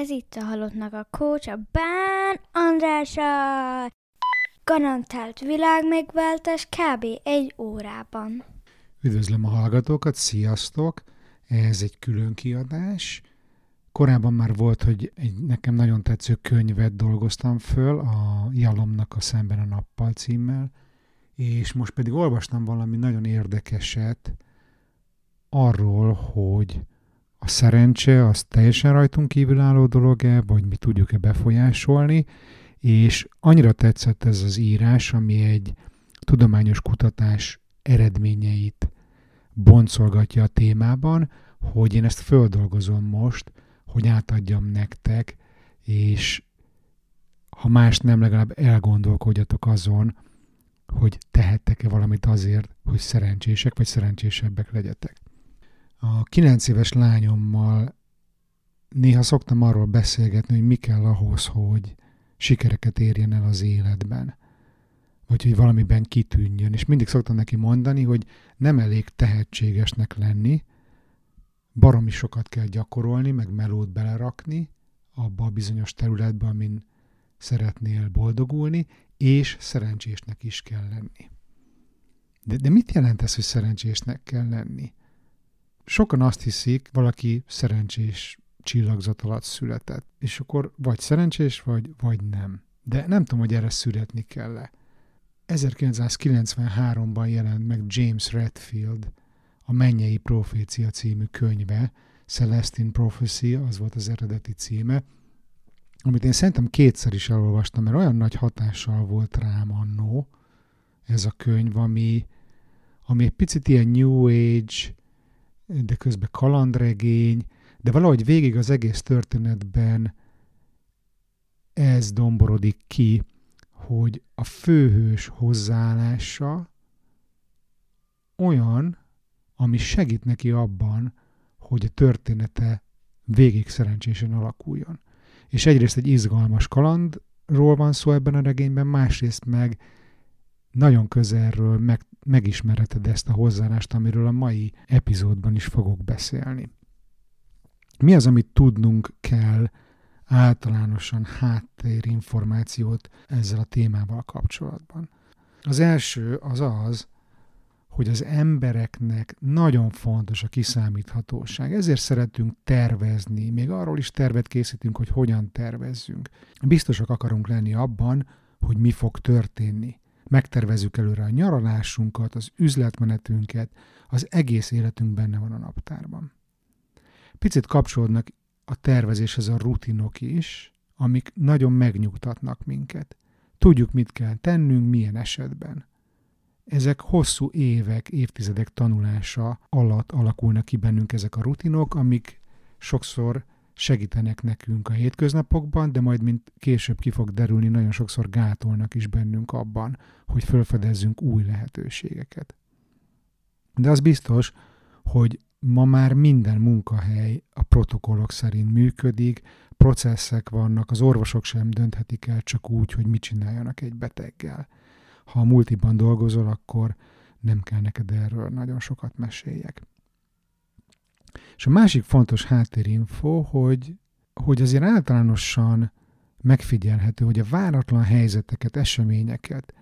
Ez itt a Halottnak a Coach, a Bán Andrással. Garantált világmegváltás kb. egy órában. Üdvözlöm a hallgatókat, sziasztok! Ez egy külön kiadás. Korábban már volt, hogy egy nekem nagyon tetsző könyvet dolgoztam föl, a Jalomnak a Szemben a nappal címmel, és most pedig olvastam valami nagyon érdekeset arról, hogy a szerencse az teljesen rajtunk kívülálló dolog-e, vagy mi tudjuk-e befolyásolni, és annyira tetszett ez az írás, ami egy tudományos kutatás eredményeit boncolgatja a témában, hogy én ezt földolgozom most, hogy átadjam nektek, és ha más nem, legalább elgondolkodjatok azon, hogy tehettek-e valamit azért, hogy szerencsések vagy szerencsésebbek legyetek. A kilenc éves lányommal néha szoktam arról beszélgetni, hogy mi kell ahhoz, hogy sikereket érjen el az életben, vagy hogy valamiben kitűnjön. És mindig szoktam neki mondani, hogy nem elég tehetségesnek lenni, baromi sokat kell gyakorolni, meg melót belerakni abba a bizonyos területbe, amin szeretnél boldogulni, és szerencsésnek is kell lenni. De, de mit jelent ez, hogy szerencsésnek kell lenni? Sokan azt hiszik, valaki szerencsés csillagzat alatt született. És akkor vagy szerencsés, vagy, vagy nem. De nem tudom, hogy erre születni kell-e. 1993-ban jelent meg James Redfield a Mennyei Profécia című könyve, Celestine Prophecy, az volt az eredeti címe, amit én szerintem kétszer is elolvastam, mert olyan nagy hatással volt rám annó ez a könyv, ami, ami egy picit ilyen New Age, de közben kalandregény, de valahogy végig az egész történetben ez domborodik ki, hogy a főhős hozzáállása olyan, ami segít neki abban, hogy a története végig szerencsésen alakuljon. És egyrészt egy izgalmas kalandról van szó ebben a regényben, másrészt meg nagyon közelről meg, megismereted ezt a hozzáállást, amiről a mai epizódban is fogok beszélni. Mi az, amit tudnunk kell általánosan háttérinformációt ezzel a témával kapcsolatban? Az első az az, hogy az embereknek nagyon fontos a kiszámíthatóság. Ezért szeretünk tervezni, még arról is tervet készítünk, hogy hogyan tervezzünk. Biztosak akarunk lenni abban, hogy mi fog történni megtervezzük előre a nyaralásunkat, az üzletmenetünket, az egész életünk benne van a naptárban. Picit kapcsolódnak a tervezéshez a rutinok is, amik nagyon megnyugtatnak minket. Tudjuk, mit kell tennünk, milyen esetben. Ezek hosszú évek, évtizedek tanulása alatt alakulnak ki bennünk ezek a rutinok, amik sokszor segítenek nekünk a hétköznapokban, de majd, mint később ki fog derülni, nagyon sokszor gátolnak is bennünk abban, hogy felfedezzünk új lehetőségeket. De az biztos, hogy ma már minden munkahely a protokollok szerint működik, processzek vannak, az orvosok sem dönthetik el csak úgy, hogy mit csináljanak egy beteggel. Ha a multiban dolgozol, akkor nem kell neked erről nagyon sokat meséljek. És a másik fontos háttérinfo, hogy, hogy azért általánosan megfigyelhető, hogy a váratlan helyzeteket, eseményeket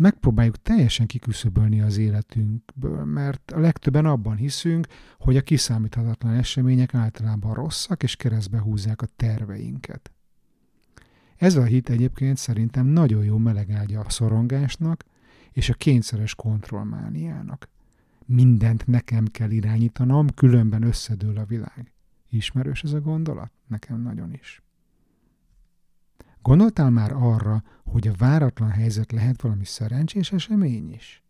megpróbáljuk teljesen kiküszöbölni az életünkből, mert a legtöbben abban hiszünk, hogy a kiszámíthatatlan események általában rosszak, és keresztbe húzzák a terveinket. Ez a hit egyébként szerintem nagyon jó melegágya a szorongásnak és a kényszeres kontrollmániának mindent nekem kell irányítanom, különben összedől a világ. Ismerős ez a gondolat? Nekem nagyon is. Gondoltál már arra, hogy a váratlan helyzet lehet valami szerencsés esemény is?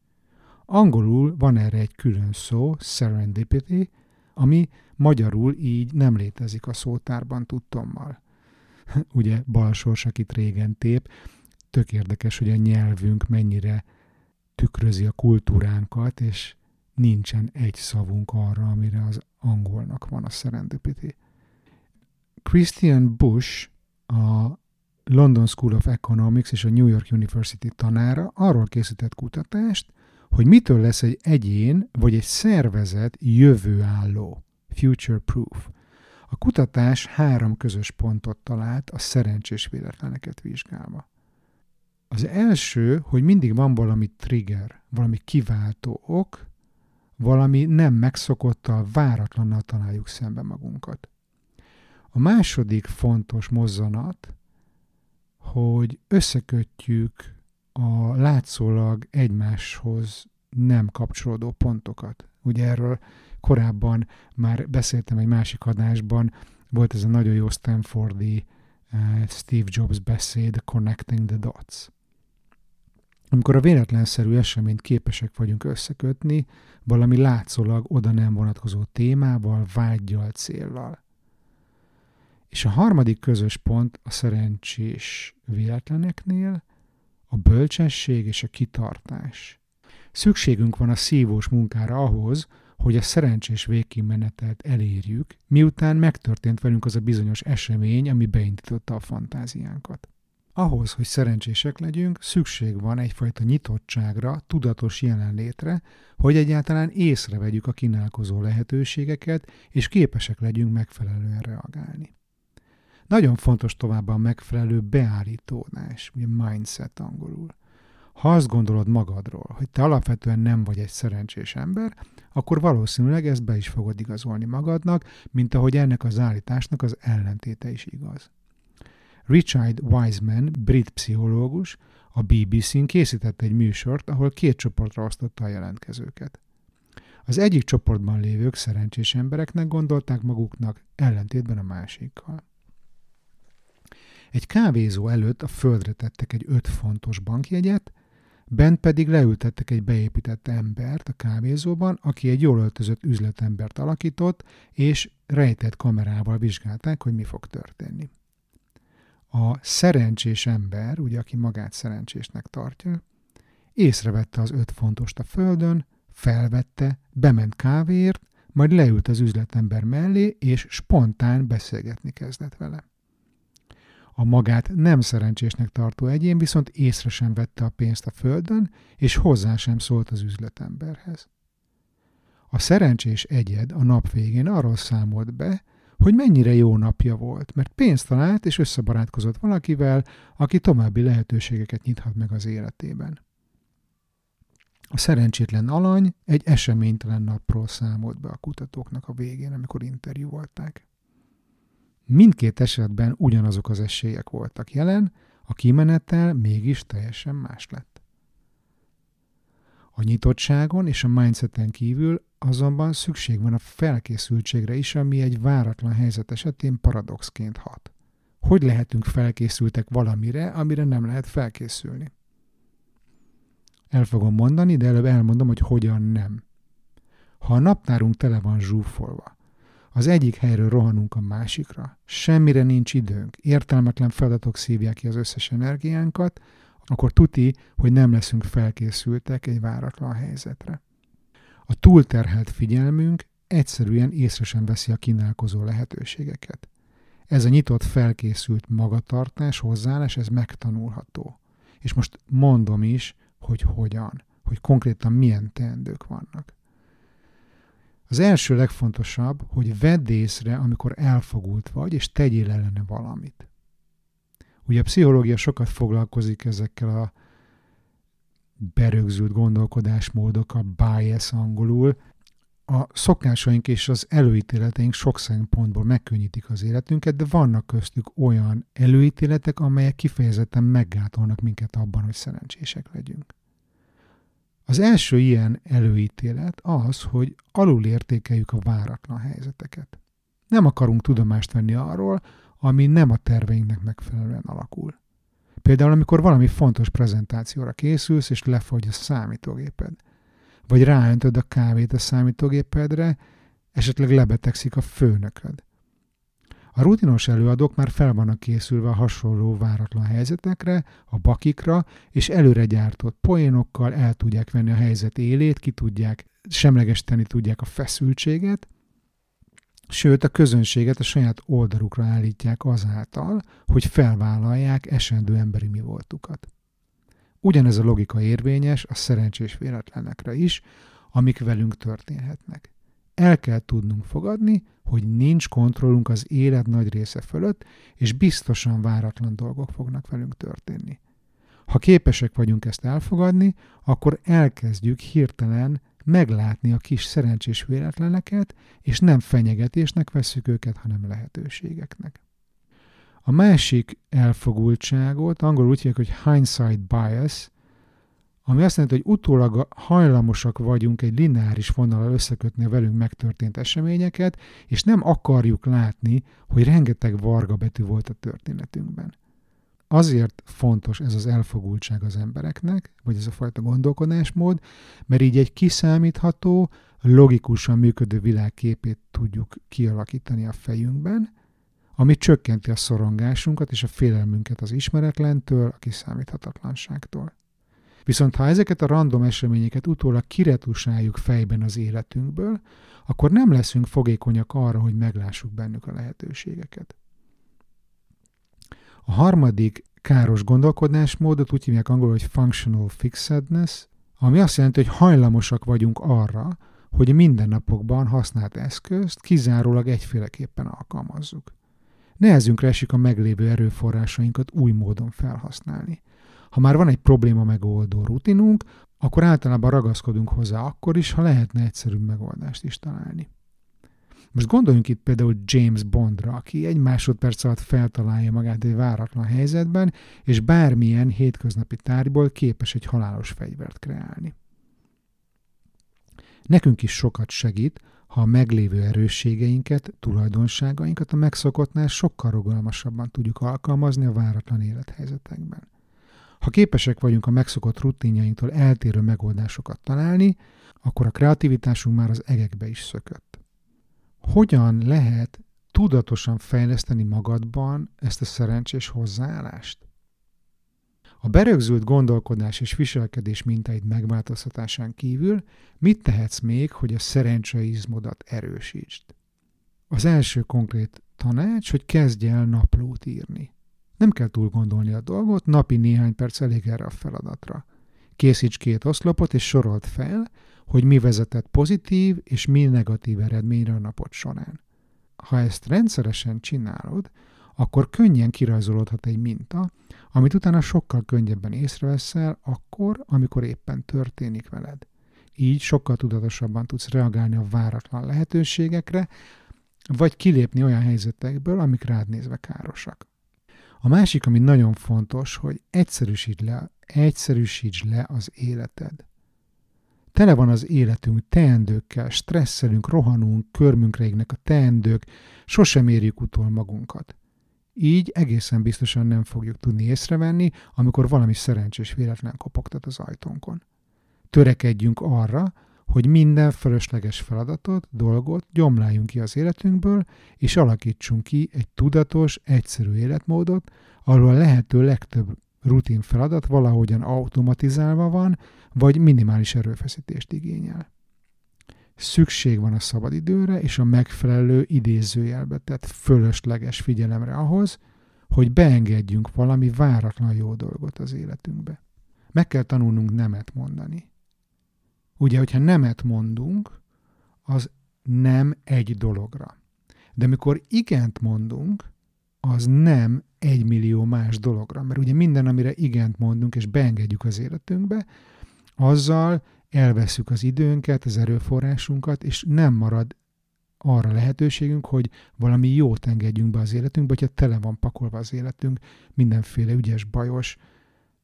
Angolul van erre egy külön szó, serendipity, ami magyarul így nem létezik a szótárban tudtommal. Ugye balsors, akit régen tép, tök érdekes, hogy a nyelvünk mennyire tükrözi a kultúránkat, és nincsen egy szavunk arra, amire az angolnak van a serendipity. Christian Bush, a London School of Economics és a New York University tanára arról készített kutatást, hogy mitől lesz egy egyén vagy egy szervezet jövőálló, future proof. A kutatás három közös pontot talált a szerencsés véletleneket vizsgálva. Az első, hogy mindig van valami trigger, valami kiváltó ok, valami nem megszokottal, váratlannal találjuk szembe magunkat. A második fontos mozzanat, hogy összekötjük a látszólag egymáshoz nem kapcsolódó pontokat. Ugye erről korábban már beszéltem egy másik adásban, volt ez a nagyon jó Stanfordi uh, Steve Jobs beszéd, Connecting the Dots. Amikor a véletlenszerű eseményt képesek vagyunk összekötni, valami látszólag oda nem vonatkozó témával, vágyjal, céllal. És a harmadik közös pont a szerencsés véletleneknél a bölcsesség és a kitartás. Szükségünk van a szívós munkára ahhoz, hogy a szerencsés végkimenetelt elérjük, miután megtörtént velünk az a bizonyos esemény, ami beindította a fantáziánkat. Ahhoz, hogy szerencsések legyünk, szükség van egyfajta nyitottságra, tudatos jelenlétre, hogy egyáltalán észrevegyük a kínálkozó lehetőségeket, és képesek legyünk megfelelően reagálni. Nagyon fontos továbbá a megfelelő beállítódás, ugye mindset angolul. Ha azt gondolod magadról, hogy te alapvetően nem vagy egy szerencsés ember, akkor valószínűleg ezt be is fogod igazolni magadnak, mint ahogy ennek az állításnak az ellentéte is igaz. Richard Wiseman, brit pszichológus, a BBC-n készített egy műsort, ahol két csoportra osztotta a jelentkezőket. Az egyik csoportban lévők szerencsés embereknek gondolták maguknak, ellentétben a másikkal. Egy kávézó előtt a földre tettek egy 5 fontos bankjegyet, bent pedig leültettek egy beépített embert a kávézóban, aki egy jól öltözött üzletembert alakított, és rejtett kamerával vizsgálták, hogy mi fog történni. A szerencsés ember, ugye aki magát szerencsésnek tartja, észrevette az öt fontost a földön, felvette, bement kávéért, majd leült az üzletember mellé, és spontán beszélgetni kezdett vele. A magát nem szerencsésnek tartó egyén viszont észre sem vette a pénzt a földön, és hozzá sem szólt az üzletemberhez. A szerencsés egyed a nap végén arról számolt be, hogy mennyire jó napja volt, mert pénzt talált és összebarátkozott valakivel, aki további lehetőségeket nyithat meg az életében. A szerencsétlen alany egy eseménytelen napról számolt be a kutatóknak a végén, amikor interjú volták. Mindkét esetben ugyanazok az esélyek voltak jelen, a kimenetel mégis teljesen más lett. A nyitottságon és a mindseten kívül azonban szükség van a felkészültségre is, ami egy váratlan helyzet esetén paradoxként hat. Hogy lehetünk felkészültek valamire, amire nem lehet felkészülni? El fogom mondani, de előbb elmondom, hogy hogyan nem. Ha a naptárunk tele van zsúfolva, az egyik helyről rohanunk a másikra, semmire nincs időnk, értelmetlen feladatok szívják ki az összes energiánkat, akkor tuti, hogy nem leszünk felkészültek egy váratlan helyzetre. A túlterhelt figyelmünk egyszerűen észre sem veszi a kínálkozó lehetőségeket. Ez a nyitott, felkészült magatartás, hozzáállás, ez megtanulható. És most mondom is, hogy hogyan, hogy konkrétan milyen teendők vannak. Az első legfontosabb, hogy vedd észre, amikor elfogult vagy, és tegyél ellene valamit. Ugye a pszichológia sokat foglalkozik ezekkel a berögzült gondolkodásmódok, a bias angolul. A szokásaink és az előítéleteink sok szempontból megkönnyítik az életünket, de vannak köztük olyan előítéletek, amelyek kifejezetten meggátolnak minket abban, hogy szerencsések legyünk. Az első ilyen előítélet az, hogy alulértékeljük a váratlan helyzeteket. Nem akarunk tudomást venni arról, ami nem a terveinknek megfelelően alakul. Például, amikor valami fontos prezentációra készülsz, és lefogy a számítógéped. Vagy ráöntöd a kávét a számítógépedre, esetleg lebetegszik a főnököd. A rutinos előadók már fel vannak készülve a hasonló váratlan helyzetekre, a bakikra, és előre gyártott poénokkal el tudják venni a helyzet élét, ki tudják, semlegesíteni tudják a feszültséget, sőt a közönséget a saját oldalukra állítják azáltal, hogy felvállalják esendő emberi mi voltukat. Ugyanez a logika érvényes a szerencsés véletlenekre is, amik velünk történhetnek. El kell tudnunk fogadni, hogy nincs kontrollunk az élet nagy része fölött, és biztosan váratlan dolgok fognak velünk történni. Ha képesek vagyunk ezt elfogadni, akkor elkezdjük hirtelen meglátni a kis szerencsés véletleneket, és nem fenyegetésnek veszük őket, hanem lehetőségeknek. A másik elfogultságot angolul úgy hívják, hogy hindsight bias, ami azt jelenti, hogy utólag hajlamosak vagyunk egy lineáris vonalal összekötni a velünk megtörtént eseményeket, és nem akarjuk látni, hogy rengeteg varga betű volt a történetünkben. Azért fontos ez az elfogultság az embereknek, vagy ez a fajta gondolkodásmód, mert így egy kiszámítható, logikusan működő világképét tudjuk kialakítani a fejünkben, ami csökkenti a szorongásunkat és a félelmünket az ismeretlentől, a kiszámíthatatlanságtól. Viszont ha ezeket a random eseményeket utólag kiretusáljuk fejben az életünkből, akkor nem leszünk fogékonyak arra, hogy meglássuk bennük a lehetőségeket. A harmadik káros gondolkodásmódot úgy hívják angolul, hogy functional fixedness, ami azt jelenti, hogy hajlamosak vagyunk arra, hogy mindennapokban használt eszközt kizárólag egyféleképpen alkalmazzuk. Nehezünkre esik a meglévő erőforrásainkat új módon felhasználni. Ha már van egy probléma megoldó rutinunk, akkor általában ragaszkodunk hozzá akkor is, ha lehetne egyszerűbb megoldást is találni. Most gondoljunk itt például James Bondra, aki egy másodperc alatt feltalálja magát egy váratlan helyzetben, és bármilyen hétköznapi tárgyból képes egy halálos fegyvert kreálni. Nekünk is sokat segít, ha a meglévő erősségeinket, tulajdonságainkat a megszokottnál sokkal rugalmasabban tudjuk alkalmazni a váratlan élethelyzetekben. Ha képesek vagyunk a megszokott rutinjainktól eltérő megoldásokat találni, akkor a kreativitásunk már az egekbe is szökött. Hogyan lehet tudatosan fejleszteni magadban ezt a szerencsés hozzáállást? A berögzült gondolkodás és viselkedés mintáid megváltoztatásán kívül mit tehetsz még, hogy a szerencseizmodat erősítsd? Az első konkrét tanács, hogy kezdj el naplót írni. Nem kell túl gondolni a dolgot, napi néhány perc elég erre a feladatra. Készíts két oszlopot és sorold fel, hogy mi vezetett pozitív és mi negatív eredményre a napot során. Ha ezt rendszeresen csinálod, akkor könnyen kirajzolódhat egy minta, amit utána sokkal könnyebben észreveszel akkor, amikor éppen történik veled. Így sokkal tudatosabban tudsz reagálni a váratlan lehetőségekre, vagy kilépni olyan helyzetekből, amik rád nézve károsak. A másik, ami nagyon fontos, hogy egyszerűsítsd le, egyszerűsítsd le az életed. Tele van az életünk teendőkkel, stresszelünk, rohanunk, körmünkre égnek a teendők, sosem érjük utol magunkat. Így egészen biztosan nem fogjuk tudni észrevenni, amikor valami szerencsés véletlen kopogtat az ajtónkon. Törekedjünk arra, hogy minden fölösleges feladatot, dolgot gyomláljunk ki az életünkből, és alakítsunk ki egy tudatos, egyszerű életmódot, ahol a lehető legtöbb rutin feladat valahogyan automatizálva van, vagy minimális erőfeszítést igényel. Szükség van a szabadidőre és a megfelelő idézőjelbe tett fölösleges figyelemre ahhoz, hogy beengedjünk valami váratlan jó dolgot az életünkbe. Meg kell tanulnunk nemet mondani. Ugye, hogyha nemet mondunk, az nem egy dologra. De mikor igent mondunk, az nem egy millió más dologra. Mert ugye minden, amire igent mondunk és beengedjük az életünkbe, azzal elveszük az időnket, az erőforrásunkat, és nem marad arra lehetőségünk, hogy valami jót engedjünk be az életünkbe, hogyha tele van pakolva az életünk mindenféle ügyes, bajos,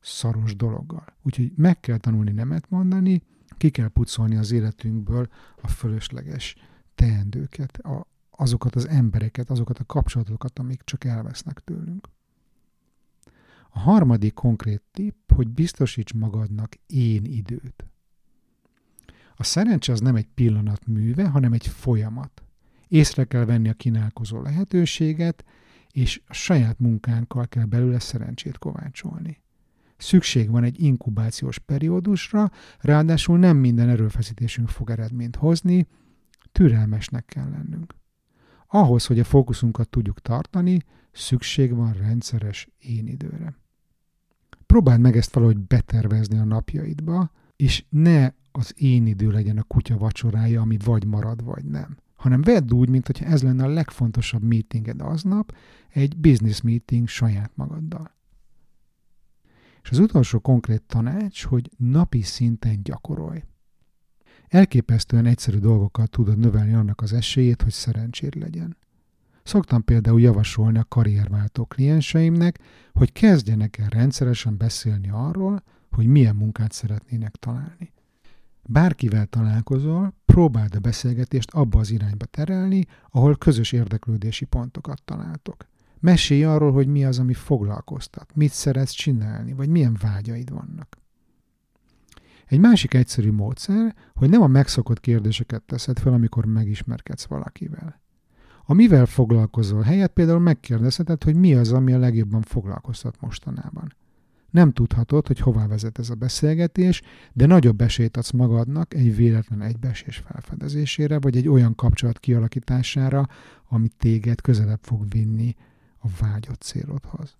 szaros dologgal. Úgyhogy meg kell tanulni nemet mondani, ki kell pucolni az életünkből a fölösleges teendőket, a, azokat az embereket, azokat a kapcsolatokat, amik csak elvesznek tőlünk. A harmadik konkrét tipp, hogy biztosíts magadnak én időt. A szerencse az nem egy pillanat műve, hanem egy folyamat. Észre kell venni a kínálkozó lehetőséget, és a saját munkánkkal kell belőle szerencsét kovácsolni. Szükség van egy inkubációs periódusra, ráadásul nem minden erőfeszítésünk fog eredményt hozni, türelmesnek kell lennünk. Ahhoz, hogy a fókuszunkat tudjuk tartani, szükség van rendszeres én időre. Próbáld meg ezt valahogy betervezni a napjaidba, és ne az én idő legyen a kutya vacsorája, ami vagy marad, vagy nem. Hanem vedd úgy, mintha ez lenne a legfontosabb meetinged aznap, egy business meeting saját magaddal. És az utolsó konkrét tanács, hogy napi szinten gyakorolj. Elképesztően egyszerű dolgokkal tudod növelni annak az esélyét, hogy szerencséd legyen. Szoktam például javasolni a karrierváltó klienseimnek, hogy kezdjenek el rendszeresen beszélni arról, hogy milyen munkát szeretnének találni. Bárkivel találkozol, próbáld a beszélgetést abba az irányba terelni, ahol közös érdeklődési pontokat találtok. Mesélj arról, hogy mi az, ami foglalkoztat, mit szeretsz csinálni, vagy milyen vágyaid vannak. Egy másik egyszerű módszer, hogy nem a megszokott kérdéseket teszed fel, amikor megismerkedsz valakivel. A mivel foglalkozol helyett például megkérdezheted, hogy mi az, ami a legjobban foglalkoztat mostanában. Nem tudhatod, hogy hová vezet ez a beszélgetés, de nagyobb esélyt adsz magadnak egy véletlen egybeesés felfedezésére, vagy egy olyan kapcsolat kialakítására, ami téged közelebb fog vinni a vágyott célodhoz.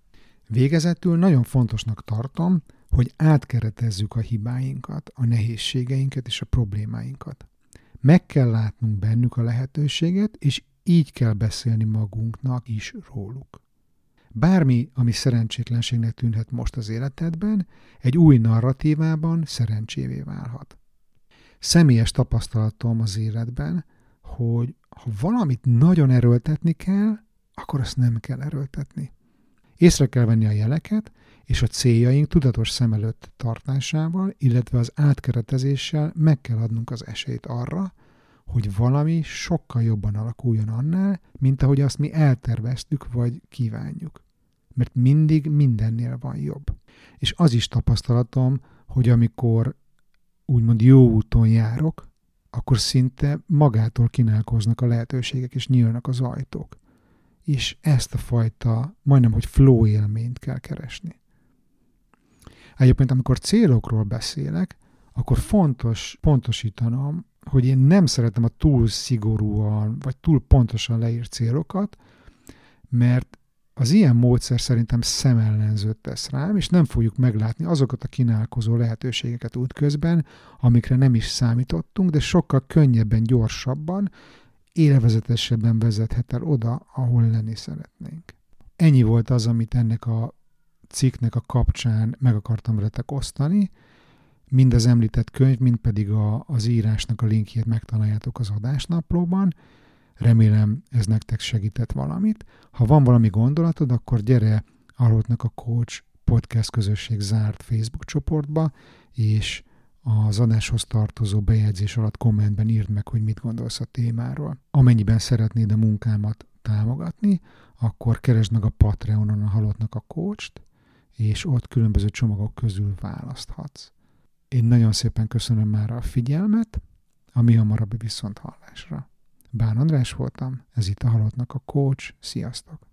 Végezetül nagyon fontosnak tartom, hogy átkeretezzük a hibáinkat, a nehézségeinket és a problémáinkat. Meg kell látnunk bennük a lehetőséget, és így kell beszélni magunknak is róluk. Bármi, ami szerencsétlenségnek tűnhet most az életedben, egy új narratívában szerencsévé válhat. Személyes tapasztalatom az életben, hogy ha valamit nagyon erőltetni kell, akkor azt nem kell erőltetni. Észre kell venni a jeleket, és a céljaink tudatos szem előtt tartásával, illetve az átkeretezéssel meg kell adnunk az esélyt arra, hogy valami sokkal jobban alakuljon annál, mint ahogy azt mi elterveztük vagy kívánjuk. Mert mindig mindennél van jobb. És az is tapasztalatom, hogy amikor úgymond jó úton járok, akkor szinte magától kínálkoznak a lehetőségek, és nyílnak az ajtók. És ezt a fajta, majdnem, hogy flow élményt kell keresni. Egyébként, amikor célokról beszélek, akkor fontos pontosítanom, hogy én nem szeretem a túl szigorúan, vagy túl pontosan leírt célokat, mert az ilyen módszer szerintem szemellenzőt tesz rám, és nem fogjuk meglátni azokat a kínálkozó lehetőségeket útközben, amikre nem is számítottunk, de sokkal könnyebben, gyorsabban, élvezetesebben vezethet el oda, ahol lenni szeretnénk. Ennyi volt az, amit ennek a cikknek a kapcsán meg akartam veletek osztani, mind az említett könyv, mind pedig a, az írásnak a linkjét megtaláljátok az adásnaplóban. Remélem ez nektek segített valamit. Ha van valami gondolatod, akkor gyere Arultnak a Coach podcast közösség zárt Facebook csoportba, és az adáshoz tartozó bejegyzés alatt kommentben írd meg, hogy mit gondolsz a témáról. Amennyiben szeretnéd a munkámat támogatni, akkor keresd meg a Patreonon a Halottnak a coacht, és ott különböző csomagok közül választhatsz. Én nagyon szépen köszönöm már a figyelmet, a mi hamarabbi viszont hallásra. Bán András voltam, ez itt a Halottnak a coach. Sziasztok!